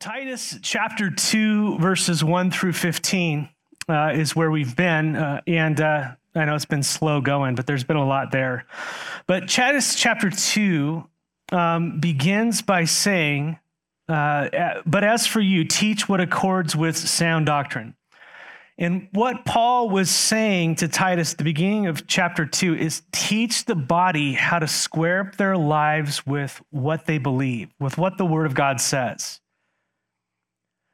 Titus chapter 2, verses 1 through 15 uh, is where we've been. Uh, and uh, I know it's been slow going, but there's been a lot there. But Titus chapter 2 um, begins by saying, uh, But as for you, teach what accords with sound doctrine. And what Paul was saying to Titus at the beginning of chapter 2 is teach the body how to square up their lives with what they believe, with what the word of God says.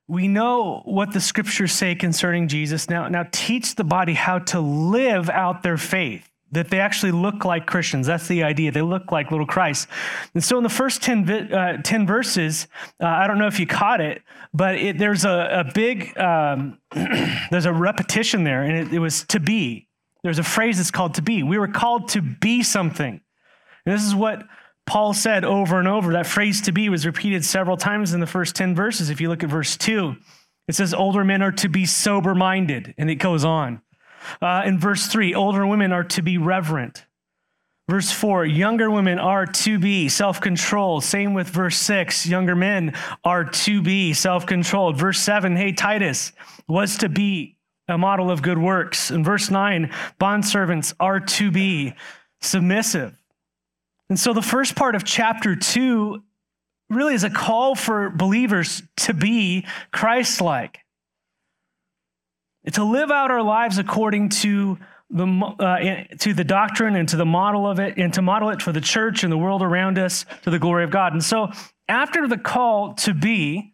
We know what the scriptures say concerning Jesus. Now, now teach the body how to live out their faith that they actually look like Christians. That's the idea. They look like little Christ. And so in the first 10, uh, 10 verses, uh, I don't know if you caught it, but it, there's a, a big, um, there's a repetition there, and it, it was to be. There's a phrase that's called to be. We were called to be something. And this is what Paul said over and over. That phrase to be was repeated several times in the first 10 verses. If you look at verse 2, it says, Older men are to be sober minded, and it goes on. Uh, in verse 3, older women are to be reverent. Verse 4, younger women are to be self controlled. Same with verse 6, younger men are to be self controlled. Verse 7, hey, Titus was to be a model of good works. In verse 9, bondservants are to be submissive. And so the first part of chapter 2 really is a call for believers to be Christ like to live out our lives according to the, uh, to the doctrine and to the model of it, and to model it for the church and the world around us to the glory of God. And so, after the call to be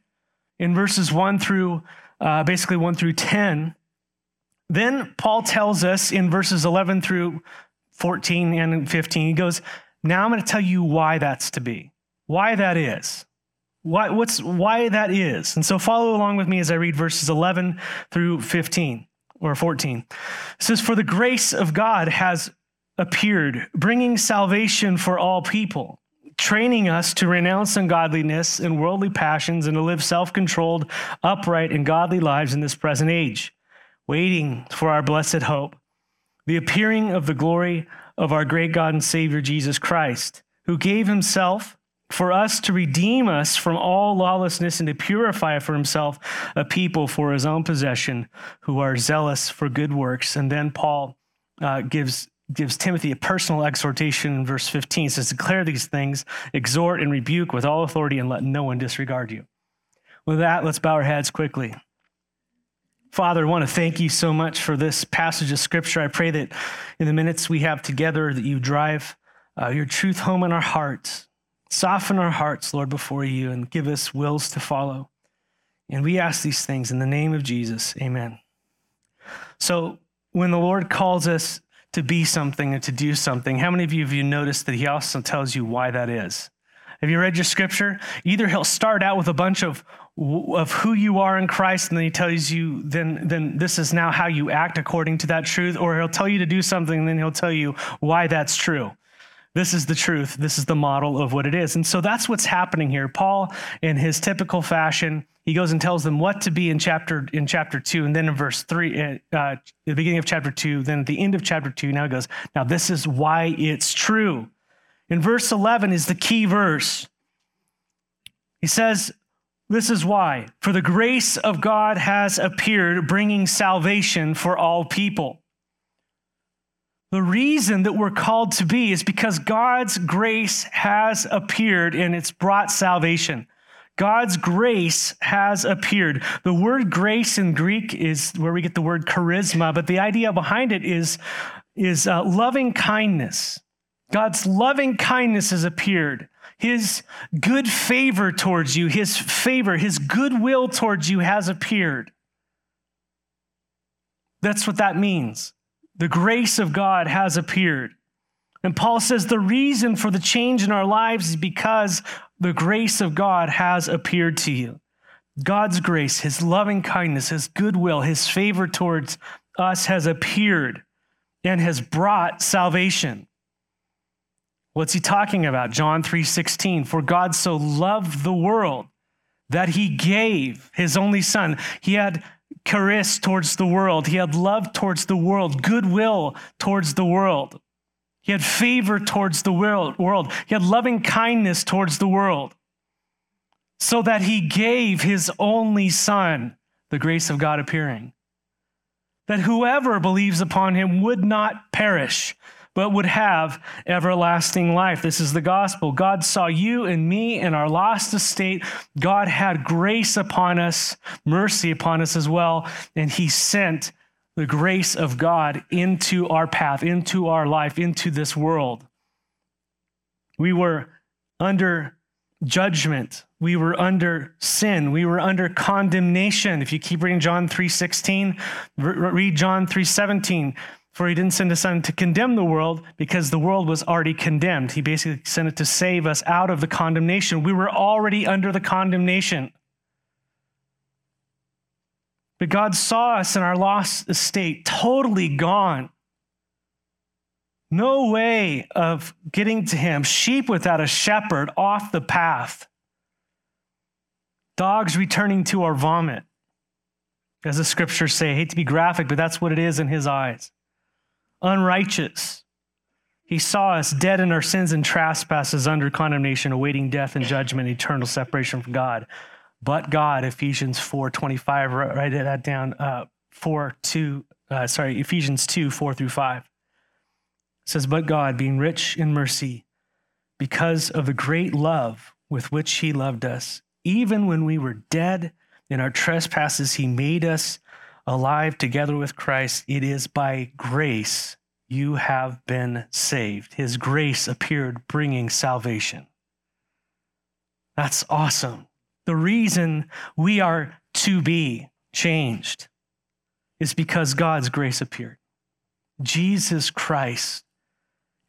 in verses 1 through uh, basically 1 through 10, then Paul tells us in verses 11 through 14 and 15, he goes, Now I'm going to tell you why that's to be, why that is why, what's, why that is. And so follow along with me as I read verses 11 through 15 or 14. It says, For the grace of God has appeared, bringing salvation for all people, training us to renounce ungodliness and worldly passions and to live self controlled, upright, and godly lives in this present age, waiting for our blessed hope, the appearing of the glory of our great God and Savior Jesus Christ, who gave himself for us to redeem us from all lawlessness and to purify for himself a people for his own possession who are zealous for good works. And then Paul uh, gives gives Timothy a personal exhortation in verse 15. It says, Declare these things, exhort and rebuke with all authority, and let no one disregard you. With that, let's bow our heads quickly. Father, I want to thank you so much for this passage of scripture. I pray that in the minutes we have together, that you drive uh, your truth home in our hearts. Soften our hearts, Lord, before you and give us wills to follow. And we ask these things in the name of Jesus. Amen. So, when the Lord calls us to be something and to do something, how many of you have you noticed that He also tells you why that is? Have you read your scripture? Either He'll start out with a bunch of of who you are in Christ, and then he tells you, then, then this is now how you act according to that truth, or he'll tell you to do something, and then he'll tell you why that's true. This is the truth. This is the model of what it is. And so that's what's happening here. Paul, in his typical fashion, he goes and tells them what to be in chapter in chapter two, and then in verse three, uh, uh the beginning of chapter two, then at the end of chapter two, now he goes, now this is why it's true. In verse 11 is the key verse. He says, This is why. For the grace of God has appeared, bringing salvation for all people. The reason that we're called to be is because God's grace has appeared and it's brought salvation. God's grace has appeared. The word grace in Greek is where we get the word charisma, but the idea behind it is, is uh, loving kindness. God's loving kindness has appeared. His good favor towards you, his favor, his goodwill towards you has appeared. That's what that means. The grace of God has appeared. And Paul says the reason for the change in our lives is because the grace of God has appeared to you. God's grace, his loving kindness, his goodwill, his favor towards us has appeared and has brought salvation. What's he talking about? John 3:16, for God so loved the world that he gave his only son. He had charis towards the world. He had love towards the world, goodwill towards the world. He had favor towards the world. He had loving kindness towards the world. so that he gave his only Son, the grace of God appearing, that whoever believes upon him would not perish, but would have everlasting life. This is the gospel. God saw you and me in our lost estate. God had grace upon us, mercy upon us as well, and he sent the grace of God into our path, into our life, into this world. We were under judgment. We were under sin. We were under condemnation. If you keep reading John 3:16, read John 3:17. For he didn't send his son to condemn the world because the world was already condemned. He basically sent it to save us out of the condemnation. We were already under the condemnation. But God saw us in our lost estate, totally gone. No way of getting to him. Sheep without a shepherd off the path. Dogs returning to our vomit. As the scriptures say, I hate to be graphic, but that's what it is in his eyes unrighteous. He saw us dead in our sins and trespasses under condemnation, awaiting death and judgment, eternal separation from God. But God, Ephesians 4 25, write that down. Uh, 4 2, uh, sorry, Ephesians 2 4 through 5. It says, But God, being rich in mercy, because of the great love with which he loved us, even when we were dead in our trespasses, he made us alive together with Christ, it is by grace you have been saved. His grace appeared bringing salvation. That's awesome. The reason we are to be changed is because God's grace appeared. Jesus Christ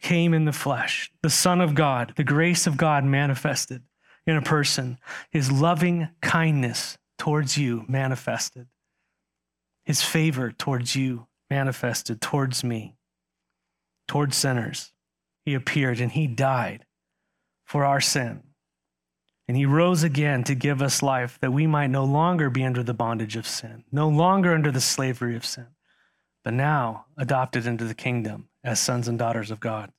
came in the flesh, the Son of God, the grace of God manifested in a person, his loving kindness towards you manifested his favor towards you manifested towards me, towards sinners. He appeared and he died for our sin. And he rose again to give us life that we might no longer be under the bondage of sin, no longer under the slavery of sin, but now adopted into the kingdom as sons and daughters of God.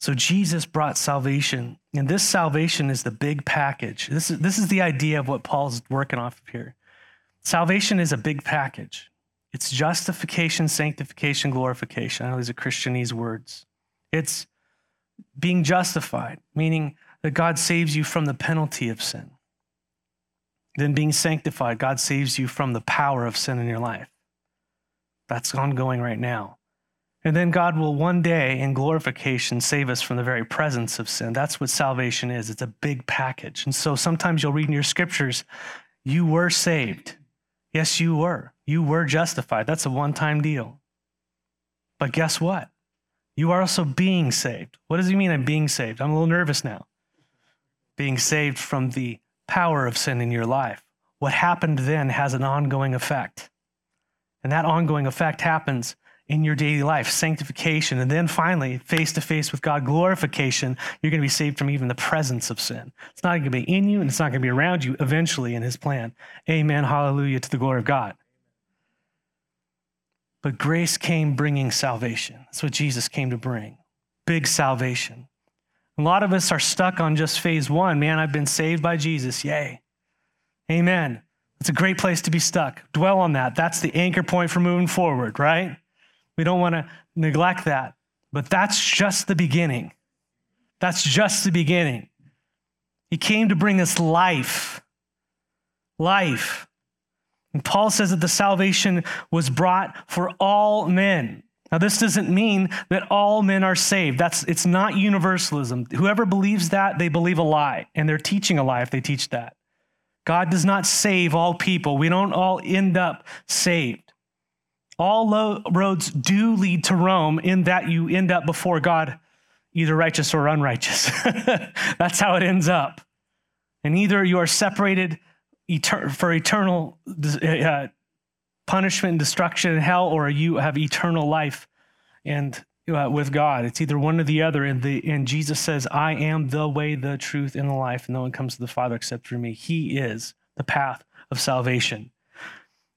So Jesus brought salvation, and this salvation is the big package. This is, this is the idea of what Paul's working off of here. Salvation is a big package. It's justification, sanctification, glorification. I know these are Christianese words. It's being justified, meaning that God saves you from the penalty of sin. Then being sanctified, God saves you from the power of sin in your life. That's ongoing right now. And then God will one day in glorification save us from the very presence of sin. That's what salvation is. It's a big package. And so sometimes you'll read in your scriptures, you were saved. Yes, you were. You were justified. That's a one time deal. But guess what? You are also being saved. What does he mean I'm being saved? I'm a little nervous now. Being saved from the power of sin in your life. What happened then has an ongoing effect. And that ongoing effect happens in your daily life, sanctification, and then finally, face to face with God, glorification, you're going to be saved from even the presence of sin. It's not going to be in you and it's not going to be around you eventually in His plan. Amen. Hallelujah to the glory of God. But grace came bringing salvation. That's what Jesus came to bring big salvation. A lot of us are stuck on just phase one. Man, I've been saved by Jesus. Yay. Amen. It's a great place to be stuck. Dwell on that. That's the anchor point for moving forward, right? We don't want to neglect that. But that's just the beginning. That's just the beginning. He came to bring us life. Life. And Paul says that the salvation was brought for all men. Now, this doesn't mean that all men are saved. That's it's not universalism. Whoever believes that, they believe a lie, and they're teaching a lie if they teach that. God does not save all people. We don't all end up saved. All roads do lead to Rome in that you end up before God, either righteous or unrighteous. That's how it ends up. And either you are separated for eternal uh, punishment and destruction in hell, or you have eternal life and uh, with God. It's either one or the other. And, the, and Jesus says, I am the way, the truth, and the life. And no one comes to the Father except through me. He is the path of salvation.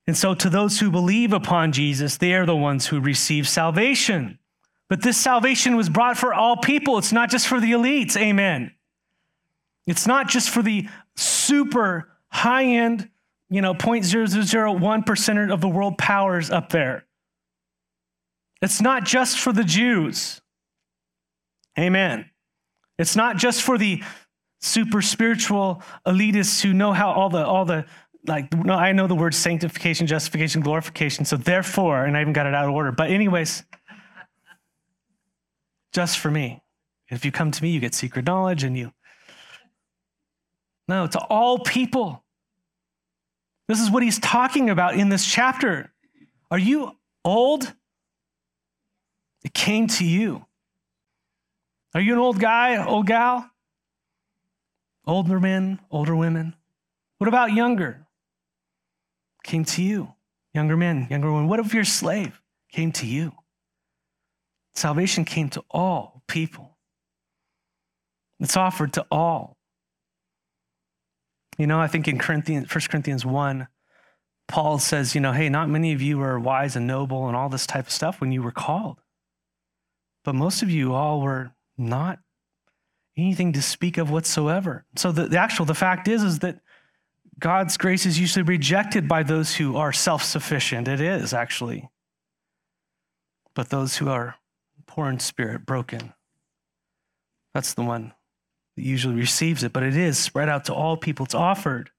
And so, to those who believe upon Jesus, they are the ones who receive salvation. But this salvation was brought for all people. It's not just for the elites. Amen. It's not just for the super high end, you know, 0.0001% of the world powers up there. It's not just for the Jews. Amen. It's not just for the super spiritual elitists who know how all the all the like no I know the word sanctification, justification, glorification. So therefore, and I even got it out of order. But anyways, just for me. If you come to me, you get secret knowledge and you No, to all people. This is what he's talking about in this chapter. Are you old? It came to you. Are you an old guy, old gal? Older men, older women? What about younger? Came to you. Younger men, younger women. What if your slave came to you? Salvation came to all people. It's offered to all. You know, I think in Corinthians, 1 Corinthians 1, Paul says, you know, hey, not many of you were wise and noble and all this type of stuff when you were called. But most of you all were not anything to speak of whatsoever. So the, the actual, the fact is, is that God's grace is usually rejected by those who are self sufficient. It is actually. But those who are poor in spirit, broken, that's the one that usually receives it. But it is spread out to all people, it's offered.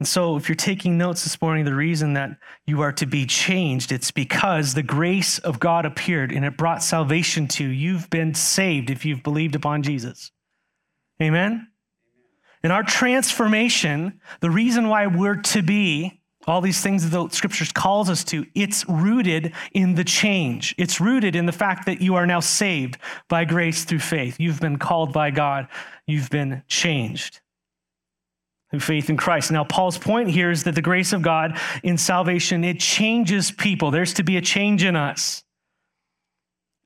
And so, if you're taking notes this morning, the reason that you are to be changed, it's because the grace of God appeared and it brought salvation to you. You've been saved if you've believed upon Jesus. Amen? In our transformation, the reason why we're to be all these things that the scriptures calls us to, it's rooted in the change. It's rooted in the fact that you are now saved by grace through faith. You've been called by God. You've been changed through faith in Christ. Now, Paul's point here is that the grace of God in salvation, it changes people. There's to be a change in us.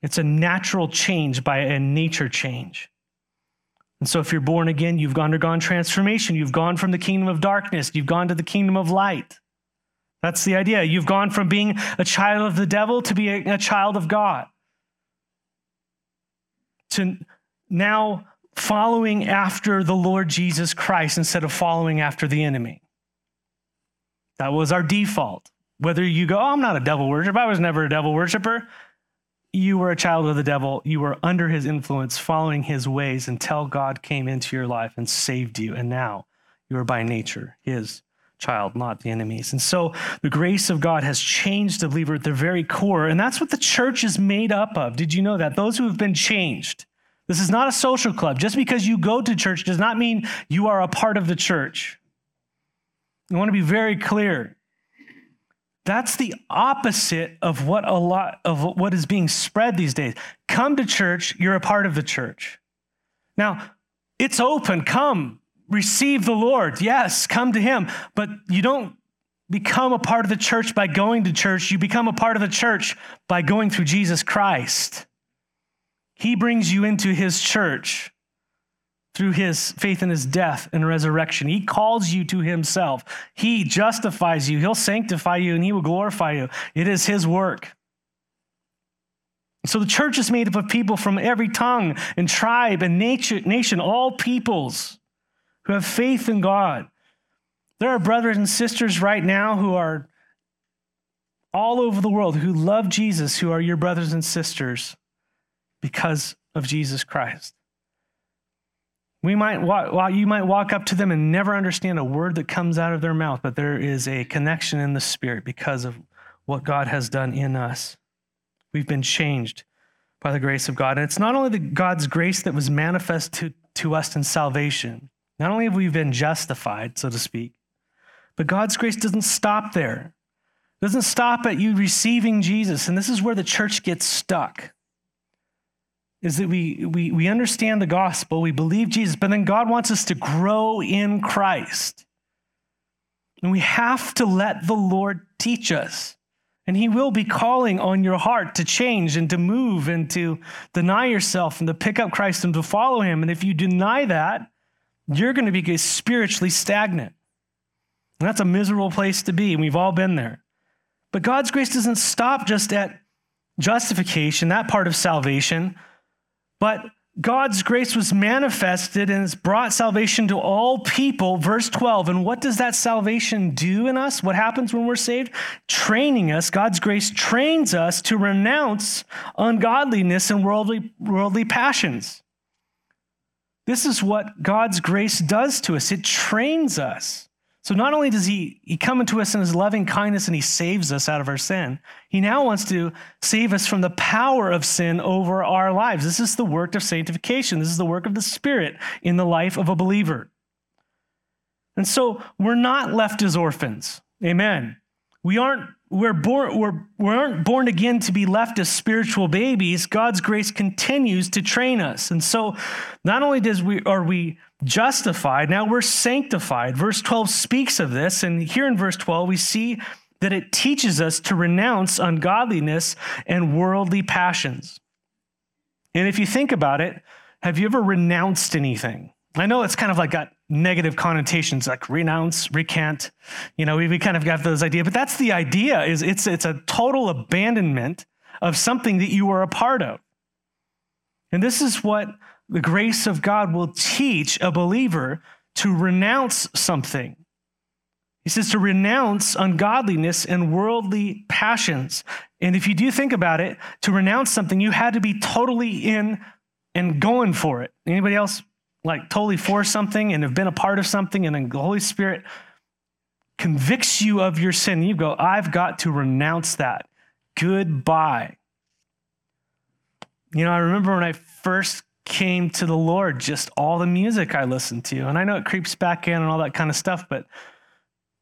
It's a natural change by a nature change. And so, if you're born again, you've undergone transformation. You've gone from the kingdom of darkness, you've gone to the kingdom of light. That's the idea. You've gone from being a child of the devil to be a, a child of God. To now following after the Lord Jesus Christ instead of following after the enemy. That was our default. Whether you go, oh, I'm not a devil worshiper, I was never a devil worshiper. You were a child of the devil. You were under his influence, following his ways until God came into your life and saved you. And now you are by nature his child, not the enemy's. And so the grace of God has changed the believer at their very core. And that's what the church is made up of. Did you know that? Those who have been changed. This is not a social club. Just because you go to church does not mean you are a part of the church. I want to be very clear. That's the opposite of what a lot of what is being spread these days. Come to church, you're a part of the church. Now, it's open. Come, receive the Lord. Yes, come to him. But you don't become a part of the church by going to church. You become a part of the church by going through Jesus Christ. He brings you into his church through his faith in his death and resurrection. He calls you to himself. He justifies you. He'll sanctify you and he will glorify you. It is his work. So the church is made up of people from every tongue and tribe and nation, all peoples who have faith in God. There are brothers and sisters right now who are all over the world who love Jesus, who are your brothers and sisters because of Jesus Christ. We might walk, you might walk up to them and never understand a word that comes out of their mouth, but there is a connection in the spirit because of what God has done in us. We've been changed by the grace of God. And it's not only the God's grace that was manifest to, to us in salvation. Not only have we been justified, so to speak, but God's grace doesn't stop there. It doesn't stop at you receiving Jesus. And this is where the church gets stuck is that we, we, we understand the gospel, we believe Jesus, but then God wants us to grow in Christ. And we have to let the Lord teach us. And He will be calling on your heart to change and to move and to deny yourself and to pick up Christ and to follow Him. And if you deny that, you're going to be spiritually stagnant. And that's a miserable place to be. And we've all been there. But God's grace doesn't stop just at justification, that part of salvation. But God's grace was manifested and has brought salvation to all people. Verse 12. And what does that salvation do in us? What happens when we're saved? Training us. God's grace trains us to renounce ungodliness and worldly, worldly passions. This is what God's grace does to us. It trains us. So not only does he, he come into us in his loving kindness and he saves us out of our sin, he now wants to save us from the power of sin over our lives. This is the work of sanctification. This is the work of the Spirit in the life of a believer. And so we're not left as orphans. Amen. We aren't we're born we're, we aren't born again to be left as spiritual babies. God's grace continues to train us. And so not only does we are we justified, now we're sanctified. Verse 12 speaks of this. And here in verse 12, we see that it teaches us to renounce ungodliness and worldly passions. And if you think about it, have you ever renounced anything? I know it's kind of like got negative connotations like renounce, recant. You know, we, we kind of got those ideas, but that's the idea is it's it's a total abandonment of something that you were a part of. And this is what the grace of God will teach a believer to renounce something. He says to renounce ungodliness and worldly passions. And if you do think about it, to renounce something, you had to be totally in and going for it. Anybody else like totally for something and have been a part of something, and then the Holy Spirit convicts you of your sin? You go, I've got to renounce that. Goodbye. You know, I remember when I first came to the Lord, just all the music I listened to. And I know it creeps back in and all that kind of stuff, but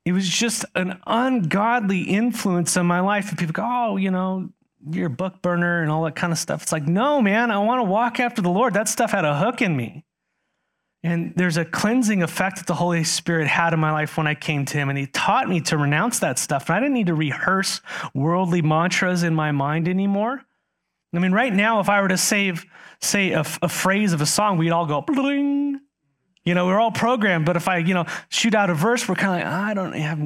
it was just an ungodly influence on my life. And people go, oh, you know, you're a book burner and all that kind of stuff. It's like, no, man, I want to walk after the Lord. That stuff had a hook in me. And there's a cleansing effect that the Holy Spirit had in my life when I came to Him. And He taught me to renounce that stuff. And I didn't need to rehearse worldly mantras in my mind anymore. I mean, right now, if I were to save, say a, a phrase of a song, we'd all go, Bling. you know, we're all programmed. But if I, you know, shoot out a verse, we're kind of like, I don't have,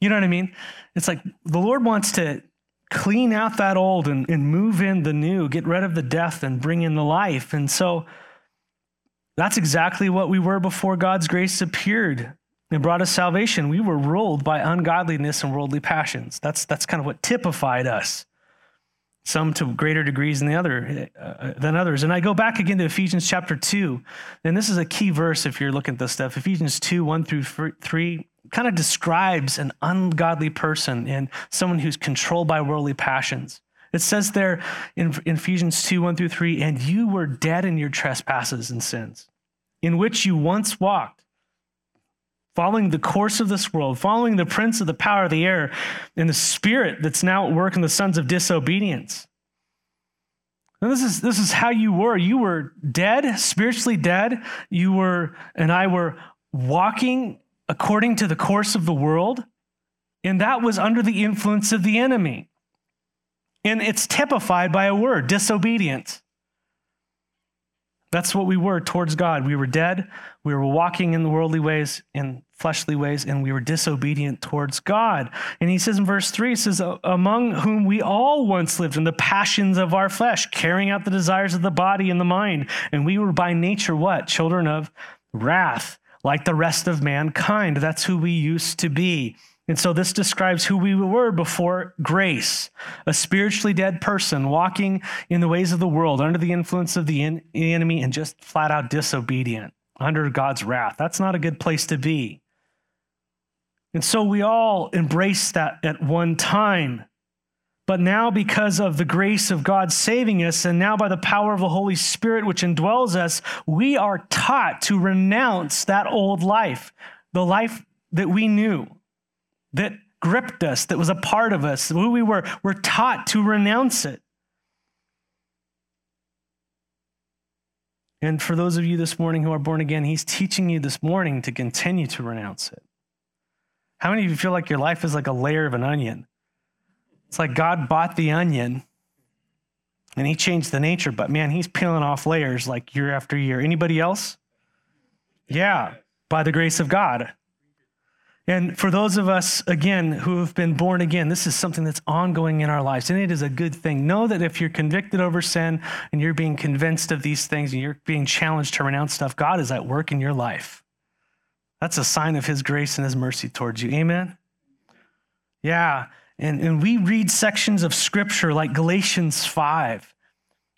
you know what I mean? It's like the Lord wants to clean out that old and, and move in the new, get rid of the death and bring in the life. And so that's exactly what we were before God's grace appeared and brought us salvation. We were ruled by ungodliness and worldly passions. That's, that's kind of what typified us some to greater degrees than the other uh, than others. And I go back again to Ephesians chapter 2. And this is a key verse if you're looking at this stuff. Ephesians 2, 1 through 3 kind of describes an ungodly person and someone who's controlled by worldly passions. It says there in, in Ephesians 2, 1 through 3, and you were dead in your trespasses and sins, in which you once walked following the course of this world, following the prince of the power of the air and the spirit that's now at work in the sons of disobedience. This is, this is how you were. You were dead, spiritually dead. You were, and I were walking according to the course of the world. And that was under the influence of the enemy. And it's typified by a word disobedience. That's what we were towards God. We were dead. We were walking in the worldly ways, in fleshly ways, and we were disobedient towards God. And he says in verse 3, he says, Among whom we all once lived in the passions of our flesh, carrying out the desires of the body and the mind. And we were by nature what? Children of wrath, like the rest of mankind. That's who we used to be. And so this describes who we were before grace a spiritually dead person walking in the ways of the world under the influence of the, en- the enemy and just flat out disobedient under God's wrath. That's not a good place to be. And so we all embrace that at one time. But now, because of the grace of God saving us, and now by the power of the Holy Spirit which indwells us, we are taught to renounce that old life, the life that we knew that gripped us, that was a part of us, who we were, we're taught to renounce it. And for those of you this morning who are born again, he's teaching you this morning to continue to renounce it. How many of you feel like your life is like a layer of an onion? It's like God bought the onion and he changed the nature, but man, he's peeling off layers like year after year. Anybody else? Yeah, by the grace of God. And for those of us, again, who have been born again, this is something that's ongoing in our lives, and it is a good thing. Know that if you're convicted over sin and you're being convinced of these things and you're being challenged to renounce stuff, God is at work in your life. That's a sign of His grace and His mercy towards you. Amen? Yeah. And, and we read sections of scripture like Galatians 5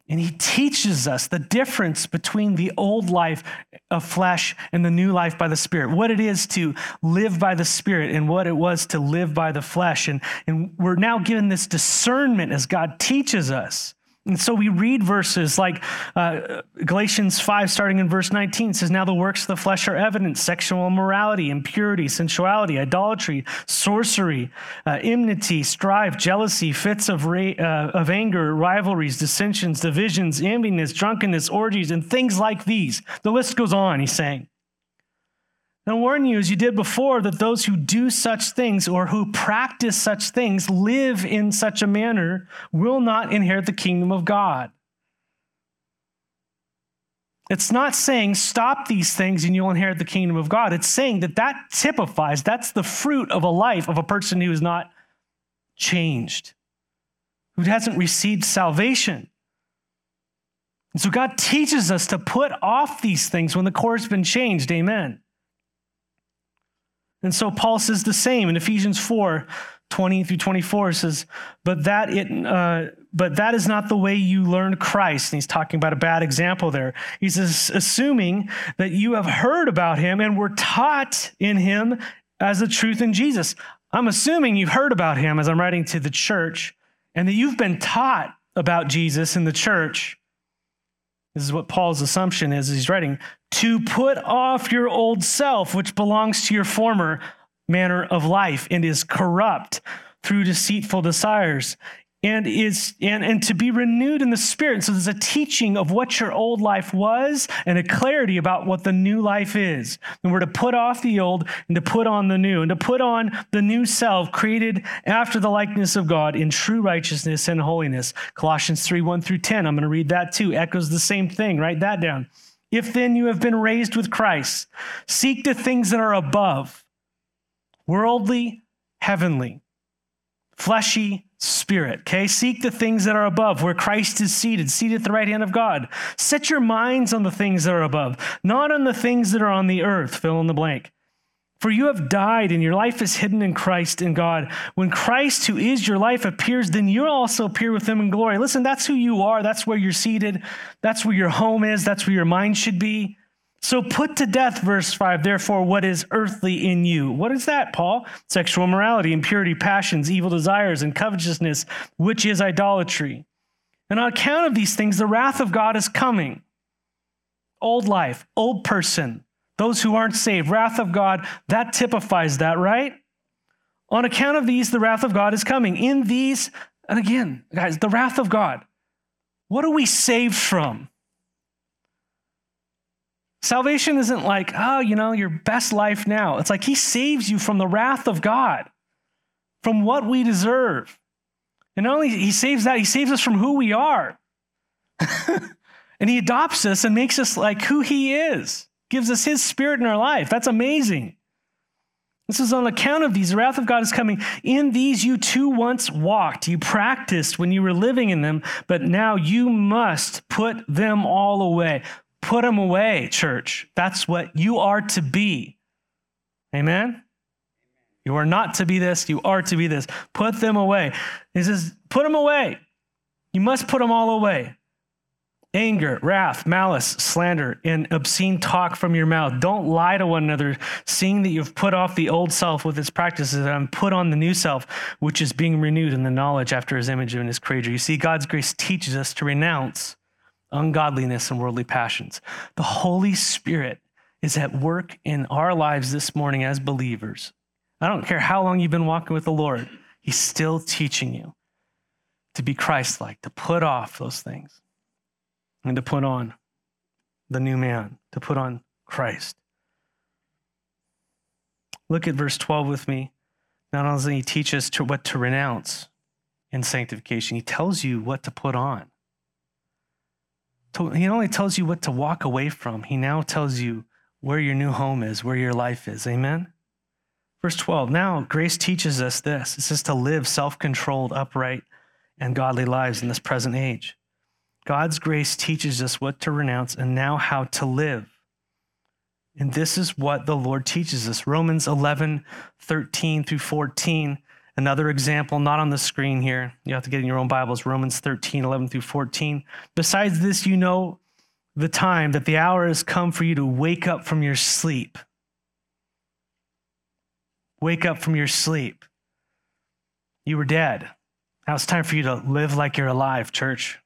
and he teaches us the difference between the old life of flesh and the new life by the Spirit, what it is to live by the Spirit and what it was to live by the flesh. And, and we're now given this discernment as God teaches us. And so we read verses like uh, Galatians 5, starting in verse 19, says, Now the works of the flesh are evident sexual immorality, impurity, sensuality, idolatry, sorcery, uh, enmity, strife, jealousy, fits of, ra- uh, of anger, rivalries, dissensions, divisions, enviness, drunkenness, orgies, and things like these. The list goes on, he's saying. And I warn you, as you did before, that those who do such things or who practice such things, live in such a manner, will not inherit the kingdom of God. It's not saying stop these things and you'll inherit the kingdom of God. It's saying that that typifies, that's the fruit of a life of a person who is not changed, who hasn't received salvation. And so God teaches us to put off these things when the core's been changed. Amen. And so Paul says the same in Ephesians 4 20 through 24 says, but that it, uh, but that is not the way you learned Christ. And he's talking about a bad example there. He's assuming that you have heard about him and were taught in him as the truth in Jesus. I'm assuming you've heard about him as I'm writing to the church and that you've been taught about Jesus in the church. This is what Paul's assumption is. He's writing, to put off your old self, which belongs to your former manner of life and is corrupt through deceitful desires and is and, and to be renewed in the spirit. So there's a teaching of what your old life was and a clarity about what the new life is. And we're to put off the old and to put on the new and to put on the new self created after the likeness of God in true righteousness and holiness. Colossians 3, 1 through 10. I'm going to read that too. Echoes the same thing. Write that down. If then you have been raised with Christ, seek the things that are above, worldly, heavenly, fleshy, spirit. Okay, seek the things that are above, where Christ is seated, seated at the right hand of God. Set your minds on the things that are above, not on the things that are on the earth. Fill in the blank. For you have died, and your life is hidden in Christ in God. When Christ, who is your life, appears, then you also appear with him in glory. Listen, that's who you are. That's where you're seated. That's where your home is. That's where your mind should be. So put to death, verse 5, therefore, what is earthly in you. What is that, Paul? Sexual morality, impurity, passions, evil desires, and covetousness, which is idolatry. And on account of these things, the wrath of God is coming. Old life, old person, those who aren't saved, wrath of God, that typifies that, right? On account of these, the wrath of God is coming. In these, and again, guys, the wrath of God. What are we saved from? Salvation isn't like, oh, you know, your best life now. It's like he saves you from the wrath of God, from what we deserve. And not only he saves that, he saves us from who we are. and he adopts us and makes us like who he is, gives us his spirit in our life. That's amazing. This is on account of these. The wrath of God is coming. In these you too once walked. You practiced when you were living in them, but now you must put them all away. Put them away, church. That's what you are to be. Amen? You are not to be this, you are to be this. Put them away. He says, put them away. You must put them all away. Anger, wrath, malice, slander, and obscene talk from your mouth. Don't lie to one another, seeing that you've put off the old self with its practices and put on the new self, which is being renewed in the knowledge after his image and his creator. You see, God's grace teaches us to renounce ungodliness, and worldly passions. The Holy Spirit is at work in our lives this morning as believers. I don't care how long you've been walking with the Lord, He's still teaching you to be Christ like, to put off those things and to put on the new man, to put on Christ. Look at verse 12 with me. Not only does he teach us to what to renounce in sanctification, he tells you what to put on he only tells you what to walk away from, he now tells you where your new home is, where your life is. Amen? Verse 12 Now, grace teaches us this it says to live self controlled, upright, and godly lives in this present age. God's grace teaches us what to renounce and now how to live. And this is what the Lord teaches us. Romans 11, 13 through 14. Another example, not on the screen here. You have to get in your own Bibles. Romans 13, 11 through 14. Besides this, you know the time that the hour has come for you to wake up from your sleep. Wake up from your sleep. You were dead. Now it's time for you to live like you're alive, church.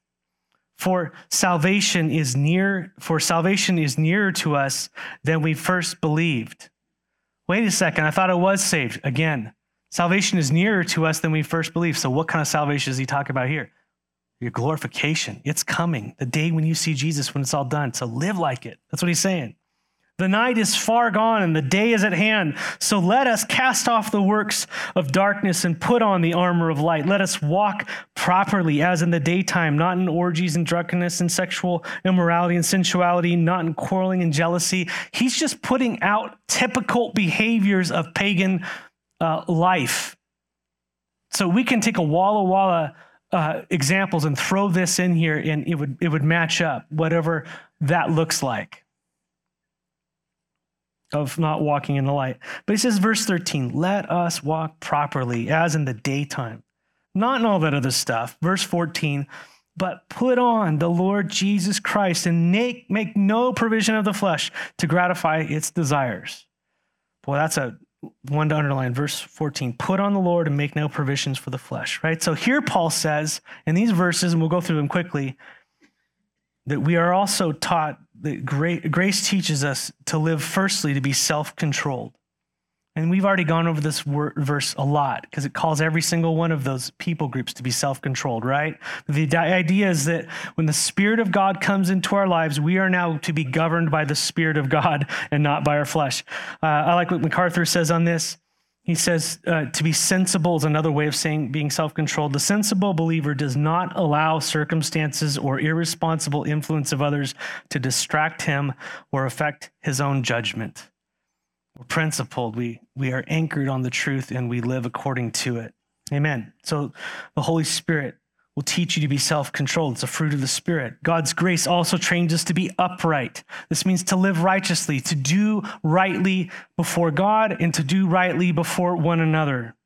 For salvation is near, for salvation is nearer to us than we first believed. Wait a second, I thought I was saved. Again, salvation is nearer to us than we first believed. So, what kind of salvation is he talking about here? Your glorification. It's coming. The day when you see Jesus, when it's all done. So, live like it. That's what he's saying. The night is far gone and the day is at hand. So let us cast off the works of darkness and put on the armor of light. Let us walk properly as in the daytime, not in orgies and drunkenness and sexual immorality and sensuality, not in quarreling and jealousy. He's just putting out typical behaviors of pagan uh, life. So we can take a walla walla uh, examples and throw this in here and it would, it would match up, whatever that looks like of not walking in the light. But he says, verse 13, let us walk properly as in the daytime, not in all that other stuff. Verse 14, but put on the Lord Jesus Christ and make, make no provision of the flesh to gratify its desires. Boy, that's a one to underline. Verse 14, put on the Lord and make no provisions for the flesh, right? So here Paul says in these verses, and we'll go through them quickly, that we are also taught that grace teaches us to live firstly to be self-controlled and we've already gone over this verse a lot because it calls every single one of those people groups to be self controlled, right? The idea is that when the Spirit of God comes into our lives, we are now to be governed by the Spirit of God and not by our flesh. Uh, I like what MacArthur says on this. He says uh, to be sensible is another way of saying being self controlled. The sensible believer does not allow circumstances or irresponsible influence of others to distract him or affect his own judgment. We're principled, we, we are anchored on the truth, and we live according to it. Amen. So the Holy Spirit will teach you to be self controlled. It's a fruit of the Spirit. God's grace also trains us to be upright. This means to live righteously, to do rightly before God, and to do rightly before one another.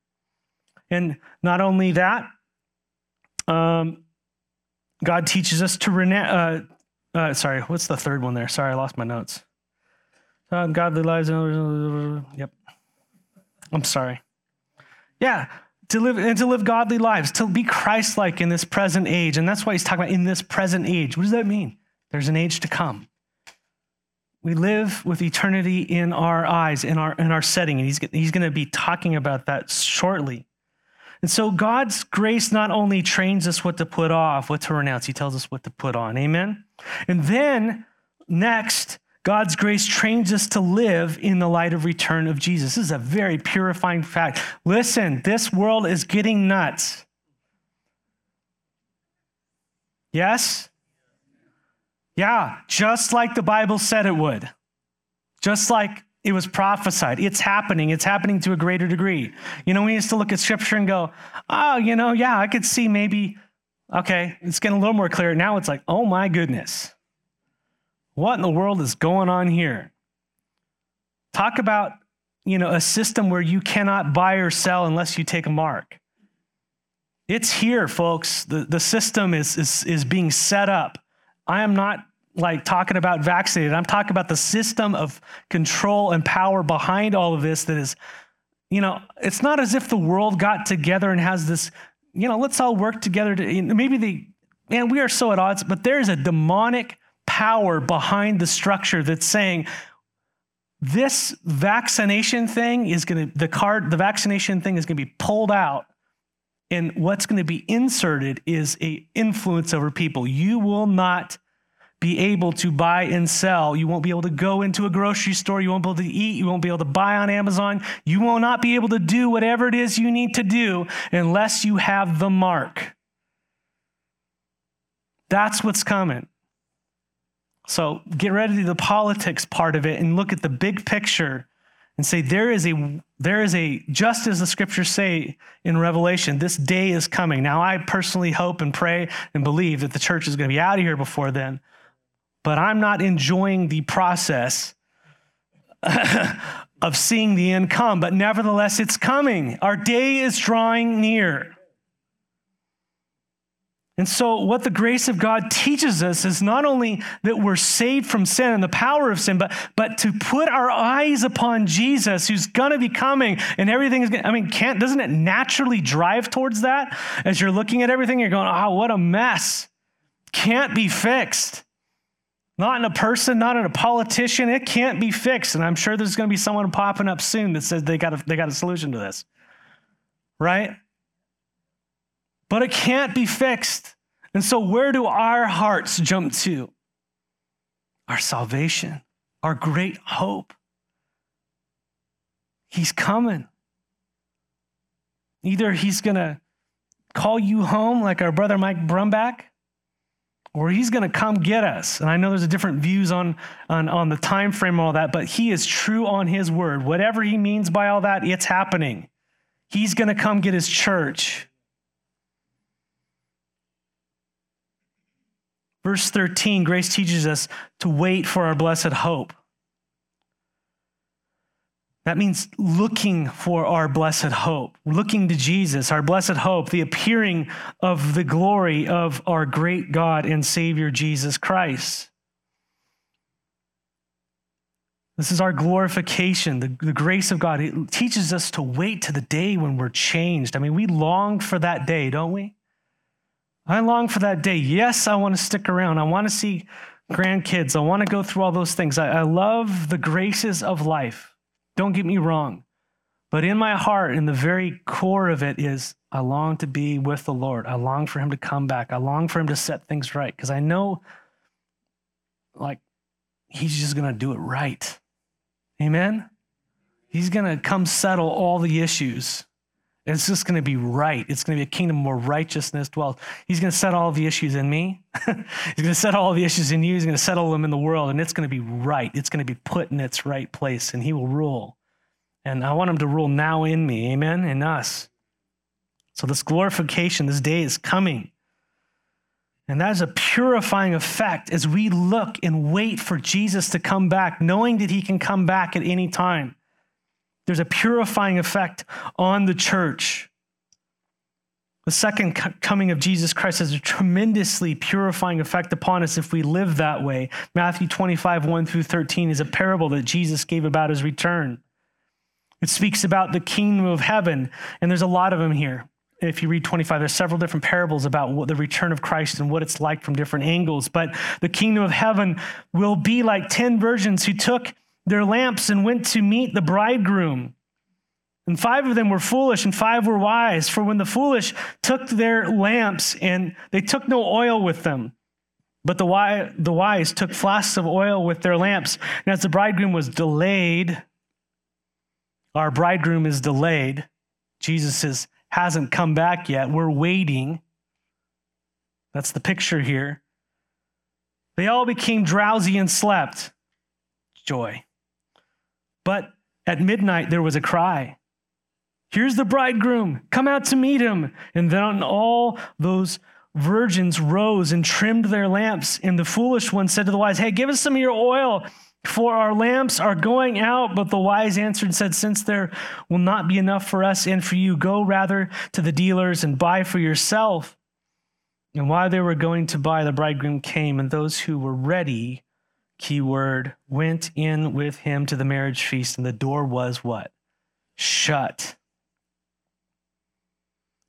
And not only that, um, God teaches us to renounce. Uh, uh, sorry, what's the third one there? Sorry, I lost my notes. Uh, godly lives. Yep. I'm sorry. Yeah, to live and to live godly lives, to be Christ-like in this present age. And that's why he's talking about in this present age. What does that mean? There's an age to come. We live with eternity in our eyes, in our in our setting, and he's he's going to be talking about that shortly. And so God's grace not only trains us what to put off, what to renounce, he tells us what to put on. Amen. And then next, God's grace trains us to live in the light of return of Jesus. This is a very purifying fact. Listen, this world is getting nuts. Yes? Yeah, just like the Bible said it would. Just like it was prophesied. It's happening. It's happening to a greater degree. You know, we used to look at scripture and go, oh, you know, yeah, I could see maybe, okay, it's getting a little more clear. Now it's like, oh my goodness. What in the world is going on here? Talk about, you know, a system where you cannot buy or sell unless you take a mark. It's here, folks. The, the system is, is, is being set up. I am not like talking about vaccinated. I'm talking about the system of control and power behind all of this that is, you know, it's not as if the world got together and has this, you know, let's all work together to maybe the man, we are so at odds, but there's a demonic power behind the structure that's saying this vaccination thing is going to the card the vaccination thing is going to be pulled out. And what's going to be inserted is a influence over people. You will not be able to buy and sell. You won't be able to go into a grocery store. You won't be able to eat. You won't be able to buy on amazon. You will not be able to do whatever it is you need to do unless you have the mark. That's what's coming so get ready to the politics part of it and look at the big picture and say, there is a, there is a, just as the scriptures say in Revelation, this day is coming. Now, I personally hope and pray and believe that the church is going to be out of here before then, but I'm not enjoying the process of seeing the end come, but nevertheless, it's coming. Our day is drawing near. And so, what the grace of God teaches us is not only that we're saved from sin and the power of sin, but, but to put our eyes upon Jesus, who's going to be coming, and everything is going to, I mean, can't, doesn't it naturally drive towards that? As you're looking at everything, you're going, oh, what a mess. Can't be fixed. Not in a person, not in a politician. It can't be fixed. And I'm sure there's going to be someone popping up soon that says they got a, they got a solution to this. Right? But it can't be fixed. And so, where do our hearts jump to? Our salvation, our great hope. He's coming. Either he's going to call you home like our brother Mike Brumback, or he's going to come get us. And I know there's a different views on, on, on the time frame and all that, but he is true on his word. Whatever he means by all that, it's happening. He's going to come get his church. Verse 13, grace teaches us to wait for our blessed hope. That means looking for our blessed hope, looking to Jesus, our blessed hope, the appearing of the glory of our great God and Savior Jesus Christ. This is our glorification, the, the grace of God. It teaches us to wait to the day when we're changed. I mean, we long for that day, don't we? I long for that day. Yes, I want to stick around. I want to see grandkids. I want to go through all those things. I, I love the graces of life. Don't get me wrong. But in my heart, in the very core of it, is I long to be with the Lord. I long for Him to come back. I long for Him to set things right because I know, like, He's just going to do it right. Amen? He's going to come settle all the issues. It's just going to be right. It's going to be a kingdom where righteousness dwells. He's going to set all the issues in me. He's going to set all the issues in you. He's going to settle them in the world, and it's going to be right. It's going to be put in its right place, and He will rule. And I want Him to rule now in me, amen, in us. So, this glorification, this day is coming. And that is a purifying effect as we look and wait for Jesus to come back, knowing that He can come back at any time. There's a purifying effect on the church. The second coming of Jesus Christ has a tremendously purifying effect upon us if we live that way. Matthew 25, 1 through 13 is a parable that Jesus gave about his return. It speaks about the kingdom of heaven, and there's a lot of them here. If you read 25, there's several different parables about the return of Christ and what it's like from different angles. But the kingdom of heaven will be like 10 virgins who took their lamps and went to meet the bridegroom. And five of them were foolish and five were wise. For when the foolish took their lamps and they took no oil with them, but the wise, the wise took flasks of oil with their lamps. And as the bridegroom was delayed, our bridegroom is delayed. Jesus is, hasn't come back yet. We're waiting. That's the picture here. They all became drowsy and slept. Joy. But at midnight, there was a cry Here's the bridegroom, come out to meet him. And then all those virgins rose and trimmed their lamps. And the foolish one said to the wise, Hey, give us some of your oil, for our lamps are going out. But the wise answered and said, Since there will not be enough for us and for you, go rather to the dealers and buy for yourself. And while they were going to buy, the bridegroom came, and those who were ready keyword, went in with him to the marriage feast, and the door was what? Shut.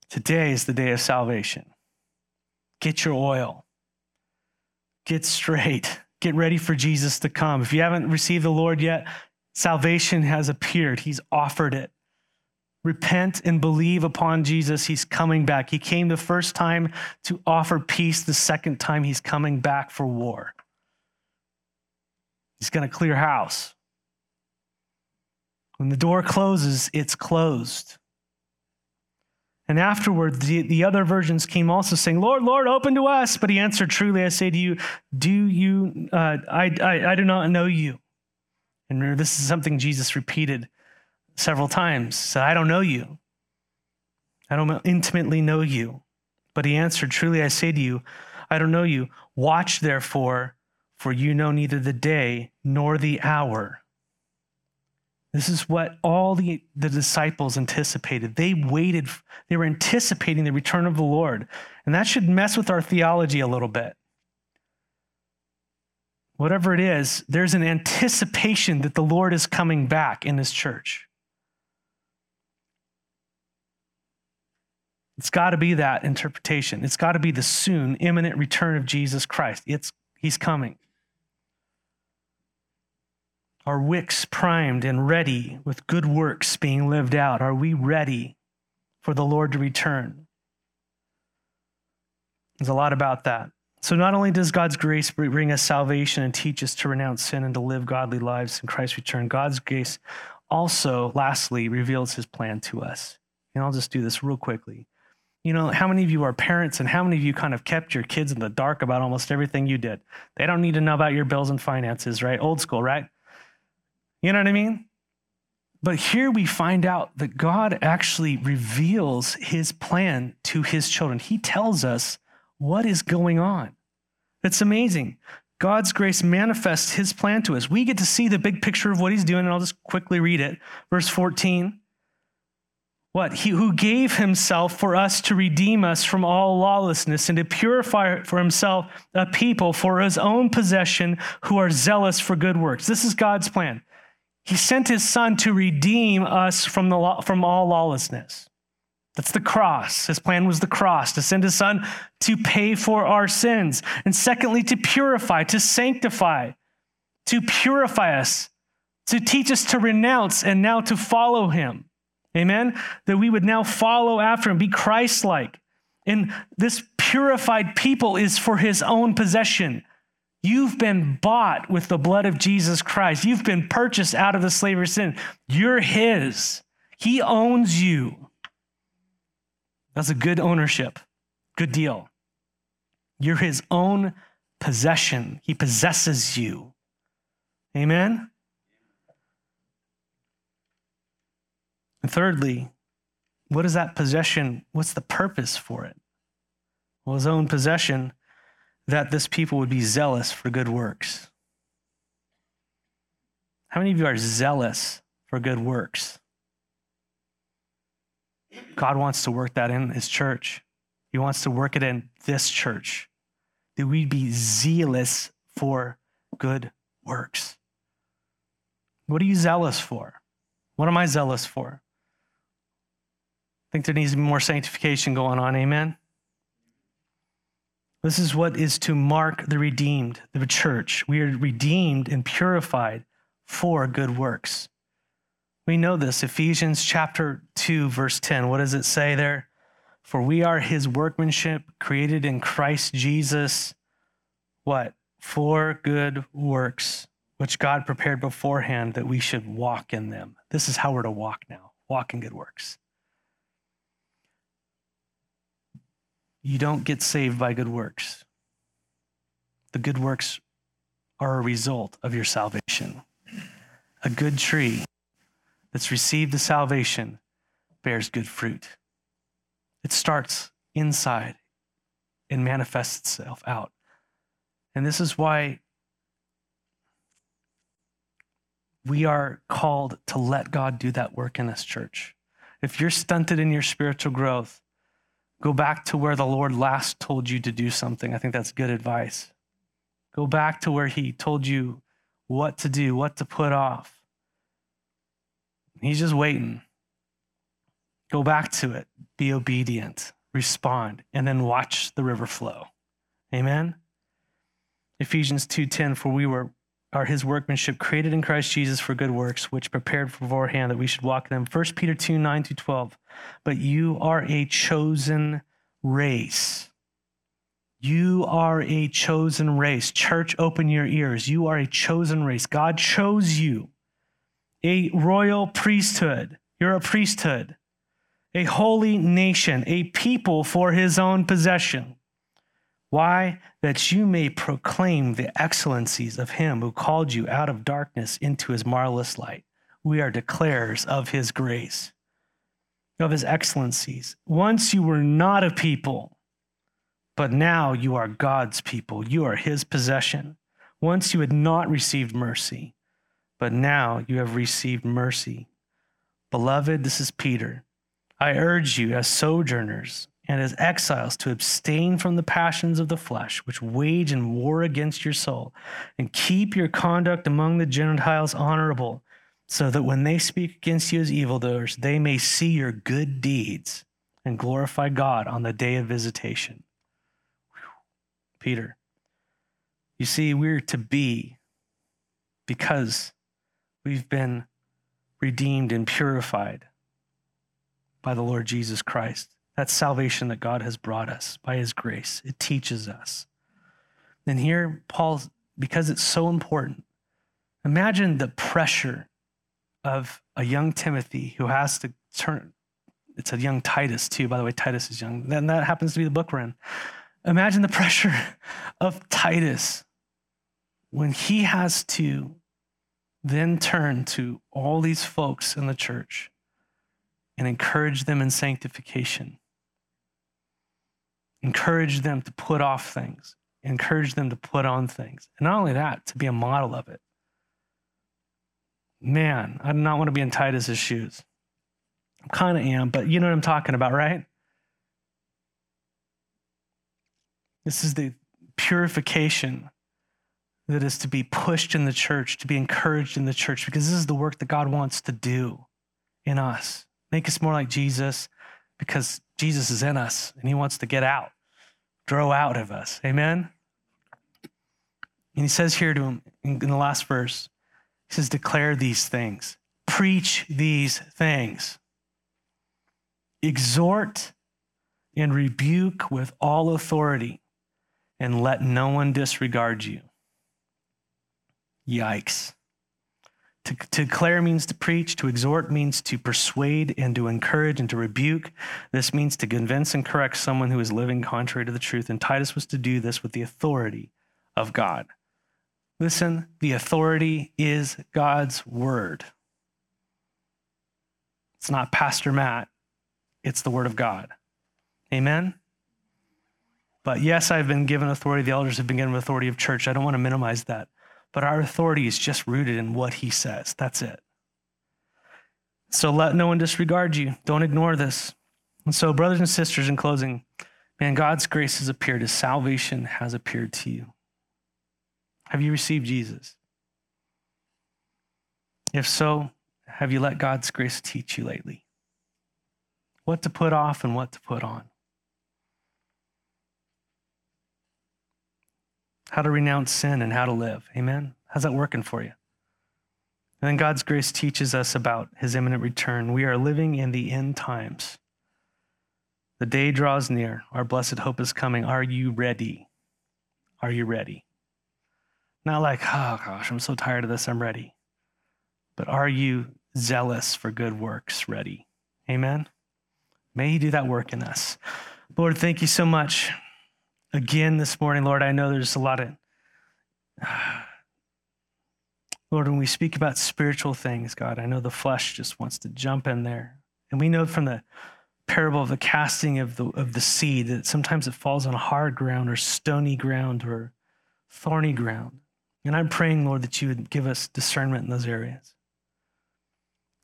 Today is the day of salvation. Get your oil. Get straight. Get ready for Jesus to come. If you haven't received the Lord yet, salvation has appeared. He's offered it. Repent and believe upon Jesus. He's coming back. He came the first time to offer peace, the second time, he's coming back for war. He's going to clear house. When the door closes, it's closed. And afterward, the, the other virgins came also saying, Lord, Lord, open to us. But he answered, Truly, I say to you, do you, uh, I, I, I do not know you. And this is something Jesus repeated several times. Said, I don't know you. I don't intimately know you. But he answered, Truly I say to you, I don't know you. Watch therefore, for you know neither the day nor the hour. This is what all the, the disciples anticipated. They waited, they were anticipating the return of the Lord. And that should mess with our theology a little bit. Whatever it is, there's an anticipation that the Lord is coming back in his church. It's got to be that interpretation. It's got to be the soon, imminent return of Jesus Christ. It's, he's coming. Are wicks primed and ready with good works being lived out? Are we ready for the Lord to return? There's a lot about that. So, not only does God's grace bring us salvation and teach us to renounce sin and to live godly lives in Christ's return, God's grace also, lastly, reveals his plan to us. And I'll just do this real quickly. You know, how many of you are parents and how many of you kind of kept your kids in the dark about almost everything you did? They don't need to know about your bills and finances, right? Old school, right? You know what I mean? But here we find out that God actually reveals his plan to his children. He tells us what is going on. It's amazing. God's grace manifests his plan to us. We get to see the big picture of what he's doing, and I'll just quickly read it. Verse 14 what? He who gave himself for us to redeem us from all lawlessness and to purify for himself a people for his own possession who are zealous for good works. This is God's plan. He sent his son to redeem us from, the, from all lawlessness. That's the cross. His plan was the cross, to send his son to pay for our sins. And secondly, to purify, to sanctify, to purify us, to teach us to renounce and now to follow him. Amen? That we would now follow after him, be Christ like. And this purified people is for his own possession. You've been bought with the blood of Jesus Christ. You've been purchased out of the slavery of sin. You're his. He owns you. That's a good ownership. Good deal. You're his own possession. He possesses you. Amen? And thirdly, what is that possession? What's the purpose for it? Well, his own possession, that this people would be zealous for good works. How many of you are zealous for good works? God wants to work that in his church. He wants to work it in this church. That we'd be zealous for good works. What are you zealous for? What am I zealous for? I think there needs to be more sanctification going on. Amen. This is what is to mark the redeemed, the church. We are redeemed and purified for good works. We know this. Ephesians chapter 2, verse 10. What does it say there? For we are his workmanship, created in Christ Jesus. What? For good works, which God prepared beforehand that we should walk in them. This is how we're to walk now walk in good works. You don't get saved by good works. The good works are a result of your salvation. A good tree that's received the salvation bears good fruit. It starts inside and manifests itself out. And this is why we are called to let God do that work in this church. If you're stunted in your spiritual growth, Go back to where the Lord last told you to do something. I think that's good advice. Go back to where He told you what to do, what to put off. He's just waiting. Go back to it, be obedient, respond, and then watch the river flow. Amen. Ephesians 2:10 for we were are his workmanship created in Christ Jesus for good works, which prepared beforehand that we should walk in them. 1 Peter 2 9 to 12. But you are a chosen race. You are a chosen race. Church, open your ears. You are a chosen race. God chose you, a royal priesthood. You're a priesthood, a holy nation, a people for his own possession why? That you may proclaim the excellencies of him who called you out of darkness into his marvelous light. we are declarers of his grace, of his excellencies. Once you were not a people, but now you are God's people. You are his possession. Once you had not received mercy, but now you have received mercy. Beloved, this is Peter. I urge you, as sojourners and as exiles, to abstain from the passions of the flesh, which wage in war against your soul, and keep your conduct among the Gentiles honorable, so that when they speak against you as evildoers, they may see your good deeds and glorify God on the day of visitation. Peter. You see, we're to be because we've been redeemed and purified by the Lord Jesus Christ. That's salvation that God has brought us by his grace. It teaches us. And here, Paul, because it's so important, imagine the pressure of a young Timothy who has to turn. It's a young Titus, too. By the way, Titus is young. Then that happens to be the book we're in. Imagine the pressure of Titus when he has to then turn to all these folks in the church and encourage them in sanctification. Encourage them to put off things, encourage them to put on things. And not only that, to be a model of it. Man, I do not want to be in Titus's shoes. I kind of am, but you know what I'm talking about, right? This is the purification that is to be pushed in the church, to be encouraged in the church, because this is the work that God wants to do in us. Make us more like Jesus, because Jesus is in us and he wants to get out, grow out of us. Amen? And he says here to him in the last verse, he says, Declare these things, preach these things, exhort and rebuke with all authority and let no one disregard you. Yikes. To, to declare means to preach, to exhort means to persuade and to encourage and to rebuke. This means to convince and correct someone who is living contrary to the truth. And Titus was to do this with the authority of God. Listen, the authority is God's word. It's not Pastor Matt, it's the word of God. Amen? But yes, I've been given authority. The elders have been given authority of church. I don't want to minimize that. But our authority is just rooted in what he says. That's it. So let no one disregard you. Don't ignore this. And so, brothers and sisters, in closing, man, God's grace has appeared. His salvation has appeared to you. Have you received Jesus? If so, have you let God's grace teach you lately? What to put off and what to put on? How to renounce sin and how to live. Amen? How's that working for you? And then God's grace teaches us about his imminent return. We are living in the end times. The day draws near. Our blessed hope is coming. Are you ready? Are you ready? Not like, oh gosh, I'm so tired of this, I'm ready. But are you zealous for good works ready? Amen? May he do that work in us. Lord, thank you so much again this morning, Lord. I know there's a lot of, Lord, when we speak about spiritual things, God, I know the flesh just wants to jump in there. And we know from the parable of the casting of the, of the seed that sometimes it falls on hard ground or stony ground or thorny ground. And I'm praying, Lord, that you would give us discernment in those areas.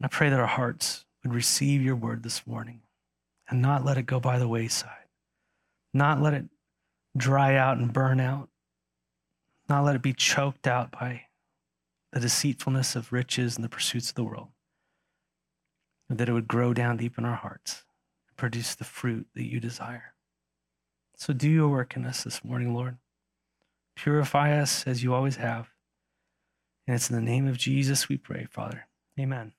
I pray that our hearts would receive your word this morning and not let it go by the wayside, not let it dry out and burn out, not let it be choked out by the deceitfulness of riches and the pursuits of the world, that it would grow down deep in our hearts and produce the fruit that you desire. So do your work in us this morning, Lord. Purify us as you always have. And it's in the name of Jesus we pray, Father. Amen.